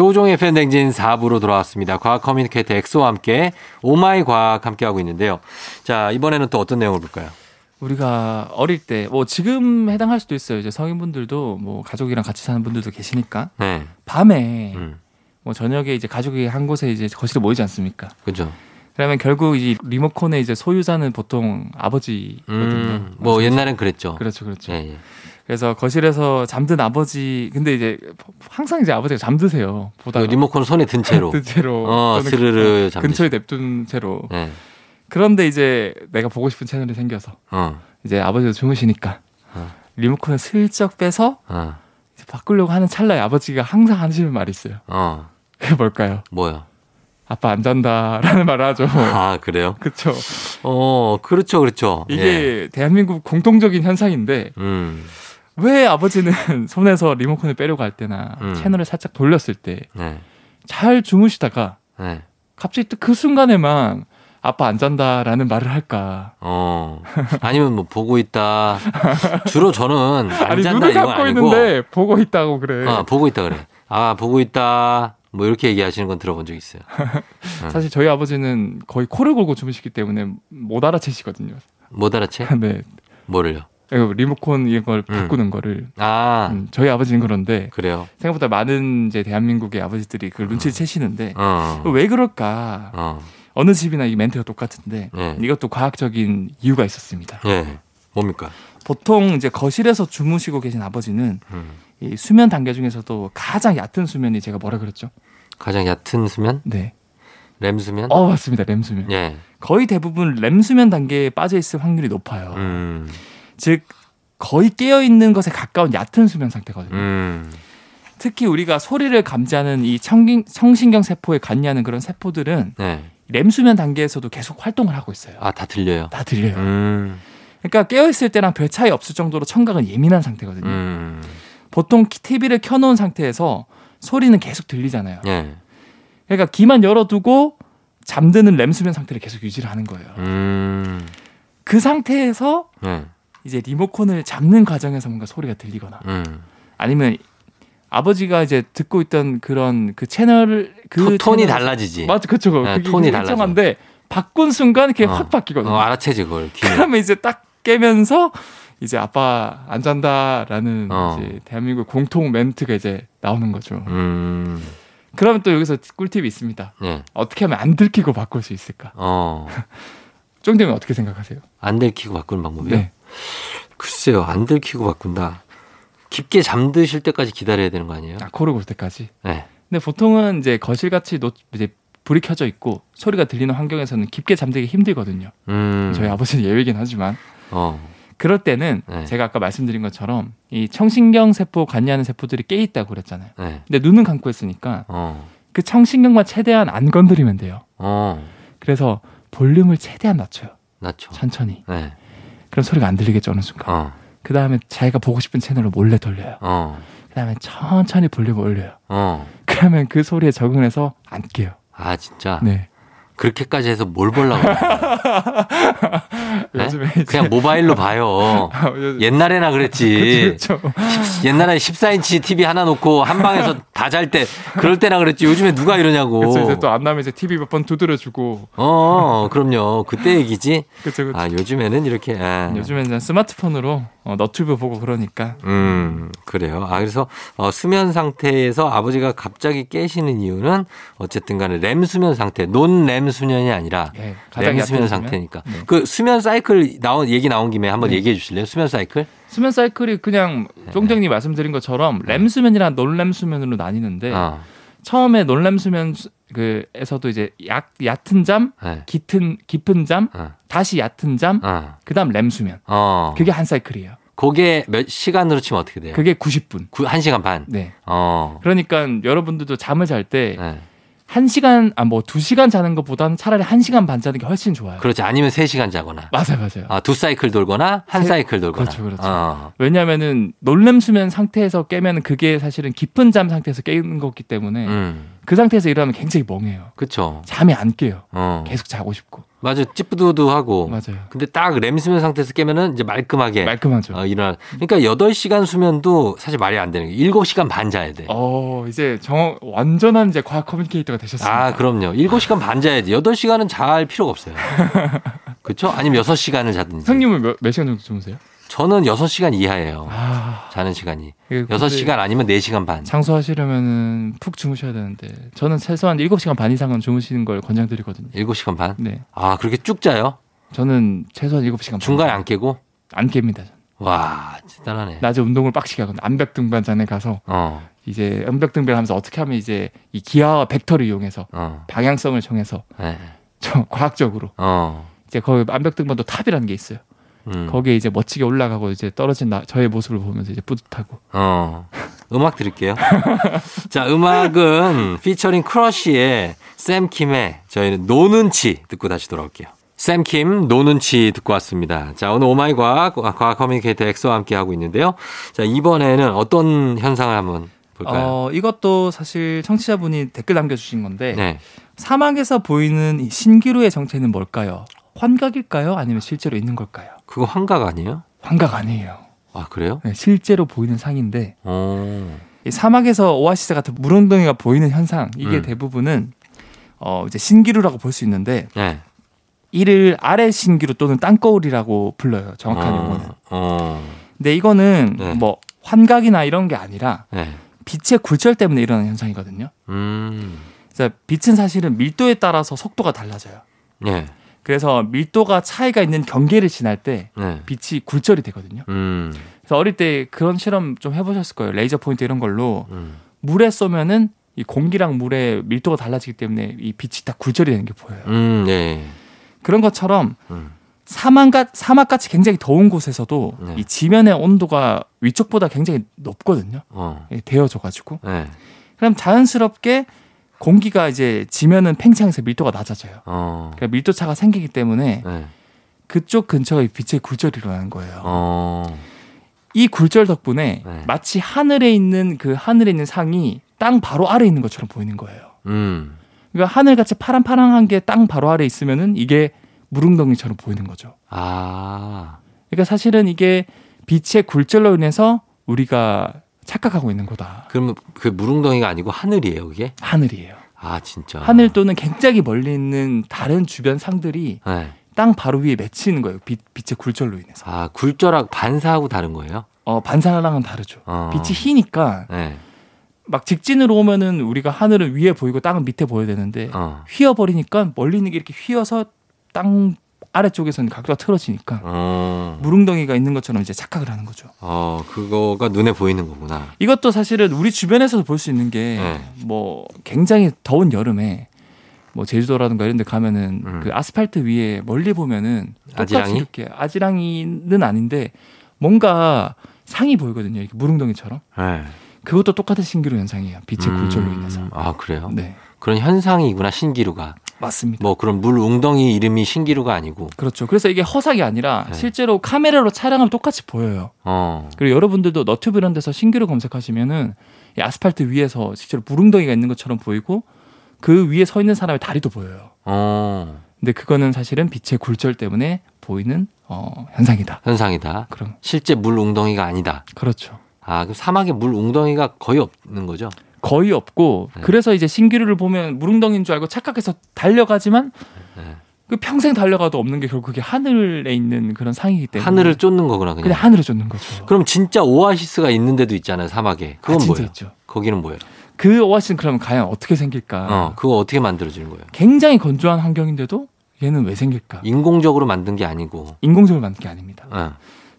조우종의 FM댕진 4부로 돌아왔습니다. 과학 커뮤니케이터 엑소와 함께 오마이 과학 함께하고 있는데요. 자, 이번에는 또 어떤 내용을 볼까요? 우리가 어릴 때 뭐 지금 해당할 수도 있어요. 이제 성인분들도 뭐 가족이랑 같이 사는 분들도 계시니까 네. 밤에 음. 뭐 저녁에 이제 가족이 한 곳에 이제 거실에 모이지 않습니까? 그죠. 그러면 결국 이 리모컨의 이제 소유자는 보통 아버지거든요. 음, 뭐 옛날엔 그랬죠. 그렇죠, 그렇죠. 예, 예. 그래서 거실에서 잠든 아버지, 근데 이제 항상 이제 아버지가 잠드세요. 그 보다가 리모컨 손에 든 채로. [LAUGHS] 든 채로 어, 스르르 그- 잠드시- 근처에 냅둔 채로. 예. 그런데 이제 내가 보고 싶은 채널이 생겨서 어. 이제 아버지가 주무시니까 어. 리모컨을 슬쩍 빼서 어. 바꾸려고 하는 찰나에 아버지가 항상 하시는 말이 있어요. 어. 그게 뭘까요? 뭐야? 아빠 안 잔다라는 말을 하죠. 아, 그래요? 그렇죠. 어, 그렇죠, 그렇죠. 예. 이게 대한민국 공통적인 현상인데 음. 왜 아버지는 [LAUGHS] 손에서 리모컨을 빼려고 할 때나 음. 채널을 살짝 돌렸을 때잘 네. 주무시다가 네. 갑자기 또 그 순간에만 아빠 안 잔다라는 말을 할까? 어. 아니면 뭐 보고 있다. 주로 저는 안 아니 잔다 눈을 이건 아니고. 있는데 보고 있다고 그래. 어, 보고 있다 그래. 아, 보고 있다. 뭐 이렇게 얘기하시는 건 들어본 적 있어요. [LAUGHS] 사실 저희 아버지는 거의 코를 골고 주무시기 때문에 못 알아채시거든요. 못 알아채? [LAUGHS] 네. 뭐를요? 리모컨 이걸 음. 바꾸는 거를 아, 음, 저희 아버지는 그런데 그래요. 생각보다 많은 이제 대한민국의 아버지들이 그 눈치를 채시는데 어. 왜 그럴까? 어. 어느 집이나 이 멘트가 똑같은데 네. 이것도 과학적인 이유가 있었습니다. 예. 뭡니까? 보통 이제 거실에서 주무시고 계신 아버지는 음. 이 수면 단계 중에서도 가장 얕은 수면이 제가 뭐라 그랬죠? 가장 얕은 수면? 네. 램 수면? 어 맞습니다. 렘 수면. 예. 거의 대부분 렘 수면 단계에 빠져 있을 확률이 높아요. 음. 즉 거의 깨어 있는 것에 가까운 얕은 수면 상태거든요. 음. 특히 우리가 소리를 감지하는 이 청긴, 청신경 세포에 관여하는 그런 세포들은 네. 렘 수면 단계에서도 계속 활동을 하고 있어요. 아, 다 들려요. 다 들려요. 음. 그러니까 깨어 있을 때랑 별 차이 없을 정도로 청각은 예민한 상태거든요. 음. 보통 TV를 켜놓은 상태에서 소리는 계속 들리잖아요. 예. 그러니까 귀만 열어두고 잠드는 렘 수면 상태를 계속 유지를 하는 거예요. 음. 그 상태에서 예. 이제 리모컨을 잡는 과정에서 뭔가 소리가 들리거나 음. 아니면 아버지가 이제 듣고 있던 그런 그 채널을 그 토- 톤이 채널에서- 달라지지. 맞아 그쵸 네, 그게 톤이 일정한데 바꾼 순간 그게 어. 확 바뀌거든요. 어, 알아채지 그걸. [LAUGHS] 귀는. 그러면 이제 딱 깨면서 이제 아빠 안 잔다라는 어. 이제 대한민국 공통 멘트가 이제 나오는 거죠. 음. 그러면 또 여기서 꿀팁이 있습니다. 예. 어떻게 하면 안 들키고 바꿀 수 있을까? 어. [LAUGHS] 쫑정이 어떻게 생각하세요? 안 들키고 바꾸는 방법이요? 네. 글쎄요. 안 들키고 바꾼다. 깊게 잠드실 때까지 기다려야 되는 거 아니에요? 아, 코를 골 때까지. 네. 근데 보통은 이제 거실같이 노, 이제 불이 켜져 있고 소리가 들리는 환경에서는 깊게 잠들기 힘들거든요. 음. 저희 아버지는 예외긴 하지만 어. 그럴 때는 네. 제가 아까 말씀드린 것처럼 이 청신경 세포 관여하는 세포들이 깨 있다고 그랬잖아요. 네. 근데 눈은 감고 있으니까 어. 그 청신경만 최대한 안 건드리면 돼요. 어. 그래서 볼륨을 최대한 낮춰요. 낮죠. 천천히. 네. 그럼 소리가 안 들리겠죠 어느 순간. 어. 그 다음에 자기가 보고 싶은 채널을 몰래 돌려요. 어. 그 다음에 천천히 볼륨을 올려요. 어. 그러면 그 소리에 적응해서 안 깨요. 아, 진짜. 네. 그렇게까지 해서 뭘 보려고. [LAUGHS] 네? 그냥 모바일로 봐요. [LAUGHS] 옛날에나 그랬지. 그렇죠. 옛날에 14인치 TV 하나 놓고 한 방에서 다 잘 때 그럴 때나 그랬지. 요즘에 누가 이러냐고. 그렇죠. 이제 또 안 나면 이제 TV 몇 번 두드려주고. 어, 그럼요. 그때 얘기지. 그렇죠. 그렇죠. 아, 요즘에는 이렇게. 아. 이제 스마트폰으로 어, 너튜브 보고 그러니까. 음, 그래요. 아, 그래서, 어, 수면 상태에서 아버지가 갑자기 깨시는 이유는 어쨌든 간에 렘 수면 상태, 논 렘 수면이 아니라 예, 가장 렘 수면. 상태니까. 네. 그 수면 사이클 나온, 얘기 나온 김에 한번 네. 얘기해 주실래요? 수면 사이클? 수면 사이클이 그냥 네. 쫑정님 말씀드린 것처럼 렘 수면이랑 논 렘 수면으로 나뉘는데 어, 처음에 논렘 수면 수- 그에서도 이제 약 얕은 잠, 네. 깊은 깊은 잠, 어, 다시 얕은 잠, 어, 그다음 렘 수면. 어. 그게 한 사이클이에요. 그게 몇 시간으로 치면 어떻게 돼요? 그게 90분. 구, 한 시간 반. 네. 어. 그러니까 여러분들도 잠을 잘때 네. 한 시간 아뭐두 시간 자는 것보다는 차라리 한 시간 반 자는 게 훨씬 좋아요. 그렇지. 아니면 세 시간 자거나. 맞아요, 맞아요. 아, 두 사이클 돌거나 한 세- 사이클 돌거나. 그렇죠, 그렇죠. 어. 왜냐하면은 놀렘 수면 상태에서 깨면 그게 사실은 깊은 잠 상태에서 깨는 거기 때문에 음. 그 상태에서 일어나면 굉장히 멍해요. 그쵸. 잠이 안 깨요. 어. 계속 자고 싶고. 맞아 찌뿌두두하고. 맞아요. 근데 딱 렘수면 상태에서 깨면은 이제 말끔하게 말끔하죠. 어, 일어나. 그러니까 8시간 수면도 사실 말이 안 되는 게 7시간 반 자야 돼. 어, 이제 정 완전한 이제 과학 커뮤니케이터가 되셨습니다. 아, 그럼요. 7시간 반 자야지. 8시간은 잘 필요가 없어요. [LAUGHS] 그렇죠? 아니면 6시간을 자든지. 형님은 몇, 몇 시간 정도 주무세요? 저는 6시간 이하예요. 아, 자는 시간이. 이게 근데 6시간 아니면 4시간 반. 장수하시려면은 푹 주무셔야 되는데 저는 최소한 7시간 반 이상은 주무시는 걸 권장드리거든요. 7시간 반? 네. 아, 그렇게 쭉 자요? 저는 최소한 7시간 반. 중간에 안 깨고? 안 깹니다. 와, 대단하네. 낮에 운동을 빡시게 하거든요. 암벽 등반장에 가서 어, 이제 암벽 등반하면서 어떻게 하면 이제 이 기하와 벡터를 이용해서 어, 방향성을 정해서 네. 저 과학적으로 어, 이제 거기 암벽 등반도 top이라는 게 있어요. 음, 거기에 이제 멋지게 올라가고 이제 떨어진 나, 저의 모습을 보면서 이제 뿌듯하고 어. 음악 드릴게요. [LAUGHS] 자, 음악은 피처링 크러쉬의 샘킴의 저희는 No 눈치 듣고 다시 돌아올게요. 샘킴 No 눈치 듣고 왔습니다. 자, 오늘 오마이 과학, 과학 커뮤니케이터 엑소와 함께 하고 있는데요. 자, 이번에는 어떤 현상을 한번 볼까요? 어, 이것도 사실 청취자분이 댓글 남겨주신 건데 네. 사막에서 보이는 이 신기루의 정체는 뭘까요? 환각일까요? 아니면 실제로 있는 걸까요? 그거 환각 아니에요? 환각 아니에요. 아, 그래요? 네, 실제로 보이는 상인데 어, 이 사막에서 오아시스 같은 물웅덩이가 보이는 현상 이게 음. 대부분은 어 이제 신기루라고 볼 수 있는데 네. 이를 아래 신기루 또는 땅거울이라고 불러요. 정확한 어, 용어는. 어, 근데 이거는 네. 뭐 환각이나 이런 게 아니라 네. 빛의 굴절 때문에 일어나는 현상이거든요. 음, 그래서 빛은 사실은 밀도에 따라서 속도가 달라져요. 네. 그래서 밀도가 차이가 있는 경계를 지날 때 네. 빛이 굴절이 되거든요. 음, 그래서 어릴 때 그런 실험 좀 해보셨을 거예요. 레이저 포인트 이런 걸로 음, 물에 쏘면은 이 공기랑 물의 밀도가 달라지기 때문에 이 빛이 다 굴절이 되는 게 보여요. 음, 네. 그런 것처럼 음, 사막같 사막같이 굉장히 더운 곳에서도 네. 이 지면의 온도가 위쪽보다 굉장히 높거든요. 어, 예, 데워져가지고 네. 그럼 자연스럽게 공기가 이제 지면은 팽창해서 밀도가 낮아져요. 어, 그러니까 밀도 차가 생기기 때문에 네. 그쪽 근처에 빛의 굴절이 일어나는 거예요. 어, 이 굴절 덕분에 네. 마치 하늘에 있는 그 하늘에 있는 상이 땅 바로 아래에 있는 것처럼 보이는 거예요. 음, 그러니까 하늘같이 파란파란한 게 땅 바로 아래에 있으면은 이게 무릉덩이처럼 보이는 거죠. 아, 그러니까 사실은 이게 빛의 굴절로 인해서 우리가 착각하고 있는 거다. 그러면 그 무릉덩이가 아니고 하늘이에요, 그게? 하늘이에요. 아, 진짜. 하늘 또는 굉장히 멀리 있는 다른 주변 상들이 네. 땅 바로 위에 맺히는 거예요. 빛, 빛의 굴절로 인해서. 아, 굴절하고 반사하고 다른 거예요? 어, 반사랑은 다르죠. 어. 빛이 희니까 네. 막 직진으로 오면은 우리가 하늘은 위에 보이고 땅은 밑에 보여야 되는데 어. 휘어버리니까 멀리 있는 게 이렇게 휘어서 땅 아래쪽에서는 각도가 틀어지니까 어. 무릉덩이가 있는 것처럼 이제 착각을 하는 거죠. 어, 그거가 눈에 보이는 거구나. 이것도 사실은 우리 주변에서도 볼 수 있는 게 네. 뭐 굉장히 더운 여름에 뭐 제주도라든가 이런 데 가면은 음. 그 아스팔트 위에 멀리 보면은 똑같이 아지랑이? 이렇게 아지랑이는 아닌데 뭔가 상이 보이거든요. 이렇게 무릉덩이처럼. 네. 그것도 똑같은 신기루 현상이에요. 빛의 음, 굴절로 인해서. 아, 그래요? 네. 그런 현상이구나, 신기루가. 맞습니다. 뭐 그런 물 웅덩이 이름이 신기루가 아니고. 그렇죠. 그래서 이게 허상이 아니라 네. 실제로 카메라로 촬영하면 똑같이 보여요. 어. 그리고 여러분들도 너튜브 이런 데서 신기루 검색하시면은 이 아스팔트 위에서 실제로 무릉덩이가 있는 것처럼 보이고 그 위에 서 있는 사람의 다리도 보여요. 어. 근데 그거는 사실은 빛의 굴절 때문에 보이는 어, 현상이다. 현상이다. 그럼 실제 물 웅덩이가 아니다. 그렇죠. 아, 그럼 사막에 물 웅덩이가 거의 없는 거죠? 거의 없고 네. 그래서 이제 신기루를 보면 무릉덩이인 줄 알고 착각해서 달려가지만 네. 그 평생 달려가도 없는 게 결국 그게 하늘에 있는 그런 상이기 때문에 하늘을 쫓는 거구나, 그냥. 그냥 하늘을 쫓는 거죠. 그럼 진짜 오아시스가 있는 데도 있잖아요, 사막에. 그건 아, 뭐예요? 있죠. 거기는 뭐예요? 그 오아시스는 그러면 과연 어떻게 생길까? 어, 그거 어떻게 만들어지는 거예요? 굉장히 건조한 환경인데도 얘는 왜 생길까? 인공적으로 만든 게 아니고. 인공적으로 만든 게 아닙니다. 어,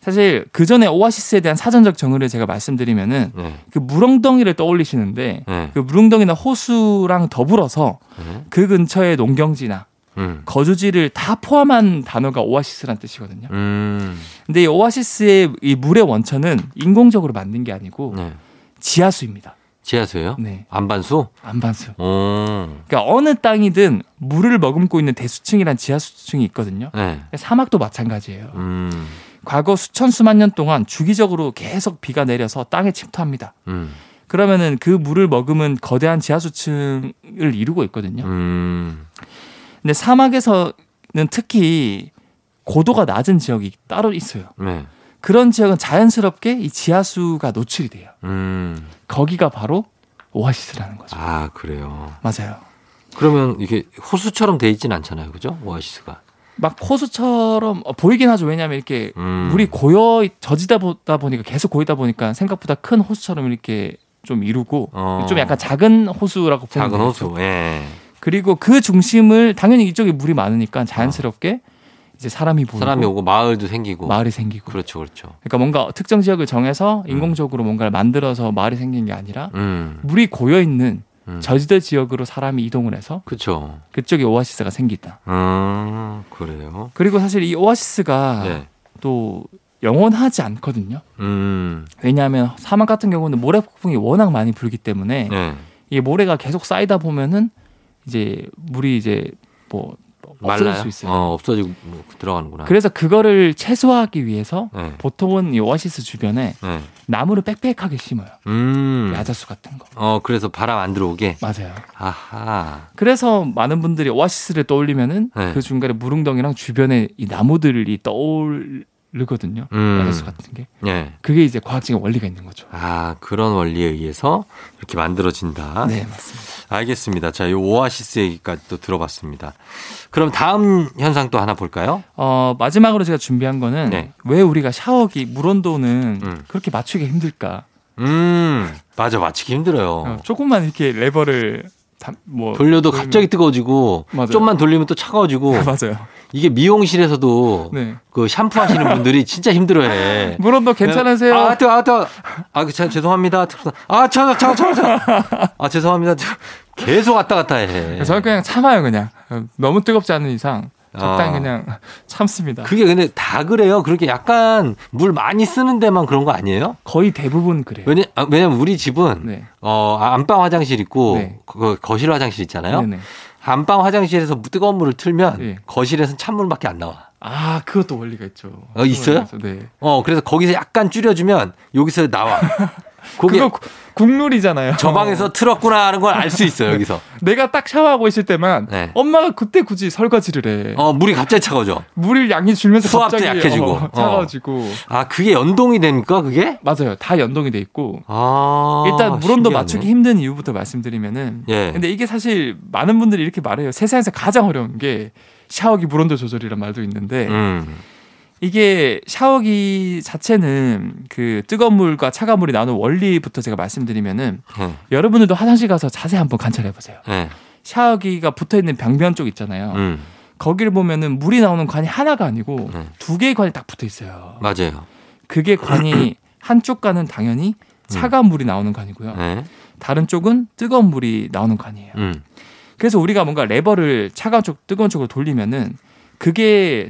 사실 그 전에 오아시스에 대한 사전적 정의를 제가 말씀드리면은 네. 그 물엉덩이를 떠올리시는데 네. 그 물엉덩이나 호수랑 더불어서 네. 그 근처의 농경지나 음. 거주지를 다 포함한 단어가 오아시스란 뜻이거든요. 음. 근데 이 오아시스의 이 물의 원천은 인공적으로 만든 게 아니고 네. 지하수입니다. 지하수요? 네, 안반수? 안반수. 오. 그러니까 어느 땅이든 물을 머금고 있는 대수층이란 지하수층이 있거든요. 네. 사막도 마찬가지예요. 음. 과거 수천 수만 년 동안 주기적으로 계속 비가 내려서 땅에 침투합니다. 음. 그러면은 그 물을 머금은 거대한 지하수층을 이루고 있거든요. 음. 근데 사막에서 특히 고도가 낮은 지역이 따로 있어요. 네. 그런 지역은 자연스럽게 이 지하수가 노출이 돼요. 음. 거기가 바로 오아시스라는 거죠. 아, 그래요. 맞아요. 그러면 이게 호수처럼 돼 있진 않잖아요. 그죠? 오아시스가. 막 호수처럼 어, 보이긴 하죠. 왜냐하면 이렇게 음. 물이 고여 젖이다 보다 보니까 계속 고이다 보니까 생각보다 큰 호수처럼 이렇게 좀 이루고 어. 좀 약간 작은 호수라고 보면 작은. 호수. 예. 그리고 그 중심을 당연히 이쪽에 물이 많으니까 자연스럽게 이제 사람이 보이고 사람이 오고 마을도 생기고. 마을이 생기고 그렇죠, 그렇죠. 그러니까 뭔가 특정 지역을 정해서 인공적으로 뭔가를 만들어서 마을이 생긴 게 아니라 음. 물이 고여 있는 음. 저지대 지역으로 사람이 이동을 해서 그렇죠. 그쪽에 오아시스가 생기다. 음, 그래요. 그리고 사실 이 오아시스가 네. 또 영원하지 않거든요. 음. 왜냐하면 사막 같은 경우는 모래 폭풍이 워낙 많이 불기 때문에 네. 이 모래가 계속 쌓이다 보면은 이제 물이 이제 뭐 없어질 말라요? 수 있어요. 어, 없어지고 뭐 들어가는구나. 그래서 그거를 최소화하기 위해서 네. 보통은 이 오아시스 주변에 네. 나무를 빽빽하게 심어요. 음. 야자수 같은 거. 어, 그래서 바람 안 들어오게. 맞아요. 아하. 그래서 많은 분들이 오아시스를 떠올리면은 네. 그 중간에 무릉덩이랑 주변에 이 나무들이 떠오 르거든요. 음. 야자수 같은 게. 네. 그게 이제 과학적인 원리가 있는 거죠. 아, 그런 원리에 의해서 이렇게 만들어진다. 네, 맞습니다. 알겠습니다. 자, 이 오아시스 얘기까지 또 들어봤습니다. 그럼 다음 현상 또 하나 볼까요? 어, 마지막으로 제가 준비한 거는 네. 왜 우리가 샤워기 물 온도는 음. 그렇게 맞추기 힘들까? 음, 맞아. 맞추기 힘들어요. 어, 조금만 이렇게 레버를 다- 뭐 돌려도 돌리면- 갑자기 뜨거워지고 맞아요. 좀만 돌리면 또 차가워지고 [LAUGHS] 맞아요. 이게 미용실에서도 네. 그 샴푸 하시는 분들이 진짜 힘들어해. [LAUGHS] 물 온도 괜찮으세요? 아, 뜨거, 아, 뜨거. 아, 그, 참, 죄송합니다. 아, 차가, 차가, 차가, 차가. 아, 죄송합니다. 계속 왔다 갔다 해. 저는 그냥 참아요, 그냥. 어, 너무 뜨겁지 않은 이상 적당히 아. 그냥 [LAUGHS] 참습니다. 그게 근데 다 그래요. 그렇게 약간 물 많이 쓰는 데만 그런 거 아니에요? 거의 대부분 그래요. 왜냐, 아, 왜냐면 우리 집은 네. 어, 안방 화장실 있고 네. 그 거실 화장실 있잖아요. 네네. 안방 화장실에서 뜨거운 물을 틀면 네. 거실에서는 찬물밖에 안 나와. 아, 그것도 원리가 있죠. 어, 있어요? 네. 어, 그래서 거기서 약간 줄여주면 여기서 나와. [LAUGHS] 그거 국- 국룰이잖아요. 저 방에서 틀었구나 하는 걸 알 수 있어요, 여기서. [LAUGHS] 내가 딱 샤워하고 있을 때만 네. 엄마가 그때 굳이 설거지를 해. 어, 물이 갑자기 차가워져. 물을 양이 줄면서 수압도 갑자기 약해지고. 어, 차가워지고. 아, 그게 연동이 됩니까, 그게? 맞아요. 다 연동이 돼 있고. 아. 일단 물 온도 신기하네. 맞추기 힘든 이유부터 말씀드리면은 예. 근데 이게 사실 많은 분들이 이렇게 말해요. 세상에서 가장 어려운 게 샤워기 물 온도 조절이란 말도 있는데 음. 이게 샤워기 자체는 그 뜨거운 물과 차가운 물이 나오는 원리부터 제가 말씀드리면은 예. 여러분들도 화장실 가서 자세히 한번 관찰해 보세요. 예. 샤워기가 붙어 있는 벽면 쪽 있잖아요. 음. 거기를 보면은 물이 나오는 관이 하나가 아니고 네. 두 개의 관이 딱 붙어 있어요. 맞아요. 그게 관이 [CLEARS THROAT] 한쪽 관은 당연히 차가운 물이 나오는 관이고요. 예. 다른 쪽은 뜨거운 물이 나오는 관이에요. 음. 그래서 우리가 뭔가 레버를 차가운 쪽, 뜨거운 쪽으로 돌리면은 그게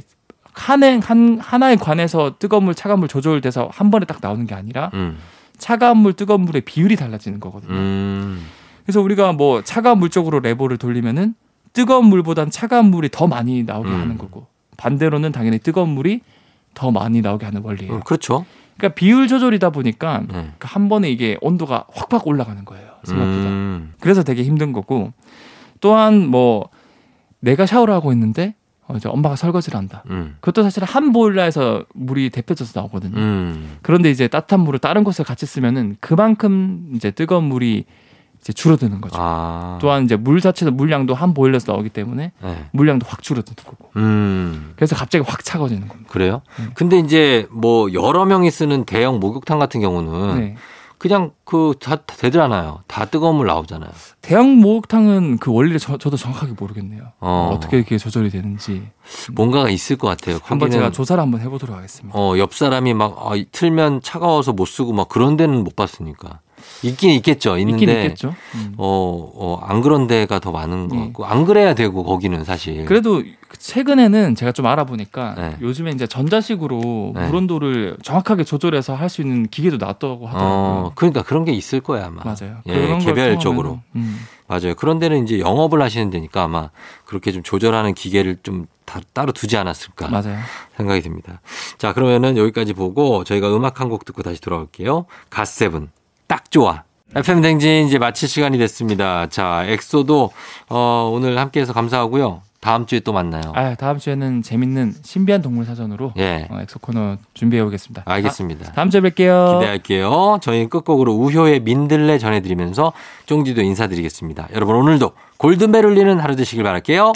한행 한 하나의 관에서 뜨거운 물, 차가운 물 조절돼서 한 번에 딱 나오는 게 아니라 음. 차가운 물, 뜨거운 물의 비율이 달라지는 거거든요. 음. 그래서 우리가 뭐 차가운 물 쪽으로 레버를 돌리면은 뜨거운 물보단 차가운 물이 더 많이 나오게 음. 하는 거고 반대로는 당연히 뜨거운 물이 더 많이 나오게 하는 원리예요. 음, 그렇죠. 그러니까 비율 조절이다 보니까 네. 그한 번에 이게 온도가 확확 올라가는 거예요. 생각보다. 음. 그래서 되게 힘든 거고 또한 뭐 내가 샤워를 하고 있는데 어, 이제 엄마가 설거지를 한다. 음. 그것도 사실 한 보일러에서 물이 데펴져서 나오거든요. 음. 그런데 이제 따뜻한 물을 다른 곳에 같이 쓰면은 그만큼 이제 뜨거운 물이 이제 줄어드는 거죠. 아. 또한 이제 물 자체도 물량도 한 보일러에서 나오기 때문에 네. 물량도 확 줄어드는 거고. 음. 그래서 갑자기 확 차가워지는 겁니다. 그래요? 음. 근데 이제 뭐 여러 명이 쓰는 대형 목욕탕 같은 경우는 네. 그냥 그 다 되잖아요. 다 뜨거운 물 나오잖아요. 대형 목욕탕은 그 원리를 저, 저도 정확하게 모르겠네요. 어. 어. 떻게 이렇게 조절이 되는지 뭔가가 있을 것 같아요. 한번 제가 조사를 한번 해보도록 하겠습니다. 어, 옆 사람이 막 아, 이- 틀면 차가워서 못 쓰고 막 그런 데는 못 봤으니까. 있긴 있겠죠. 있는데 있긴 있겠죠. 음. 어, 어, 안 그런 데가 더 많은 것 예. 같고 안 그래야 되고 거기는 사실. 그래도 최근에는 제가 좀 알아보니까 네. 요즘에 이제 전자식으로 네. 물 온도를 정확하게 조절해서 할 수 있는 기계도 나왔다고 하더라고요. 어, 그러니까 그런 게 있을 거야 아마. 맞아요. 예, 그런 걸 개별적으로. 음. 맞아요. 그런 데는 이제 영업을 하시는 데니까 아마 그렇게 좀 조절하는 기계를 좀 다, 따로 두지 않았을까 맞아요. 생각이 듭니다. 자, 그러면은 여기까지 보고 저희가 음악 한 곡 듣고 다시 돌아올게요. 갓세븐. 딱 좋아. FM 댕진 이제 마칠 시간이 됐습니다. 자, 엑소도 어, 오늘 함께 해서 감사하고요. 다음 주에 또 만나요. 아, 다음 주에는 재밌는 신비한 동물 사전으로 예. 어, 엑소 코너 준비해 오겠습니다. 알겠습니다. 다, 다음 주에 뵐게요. 기대할게요. 저희 끝곡으로 우효의 민들레 전해드리면서 쫑디도 인사드리겠습니다. 여러분 오늘도 골든벨 울리는 하루 되시길 바랄게요.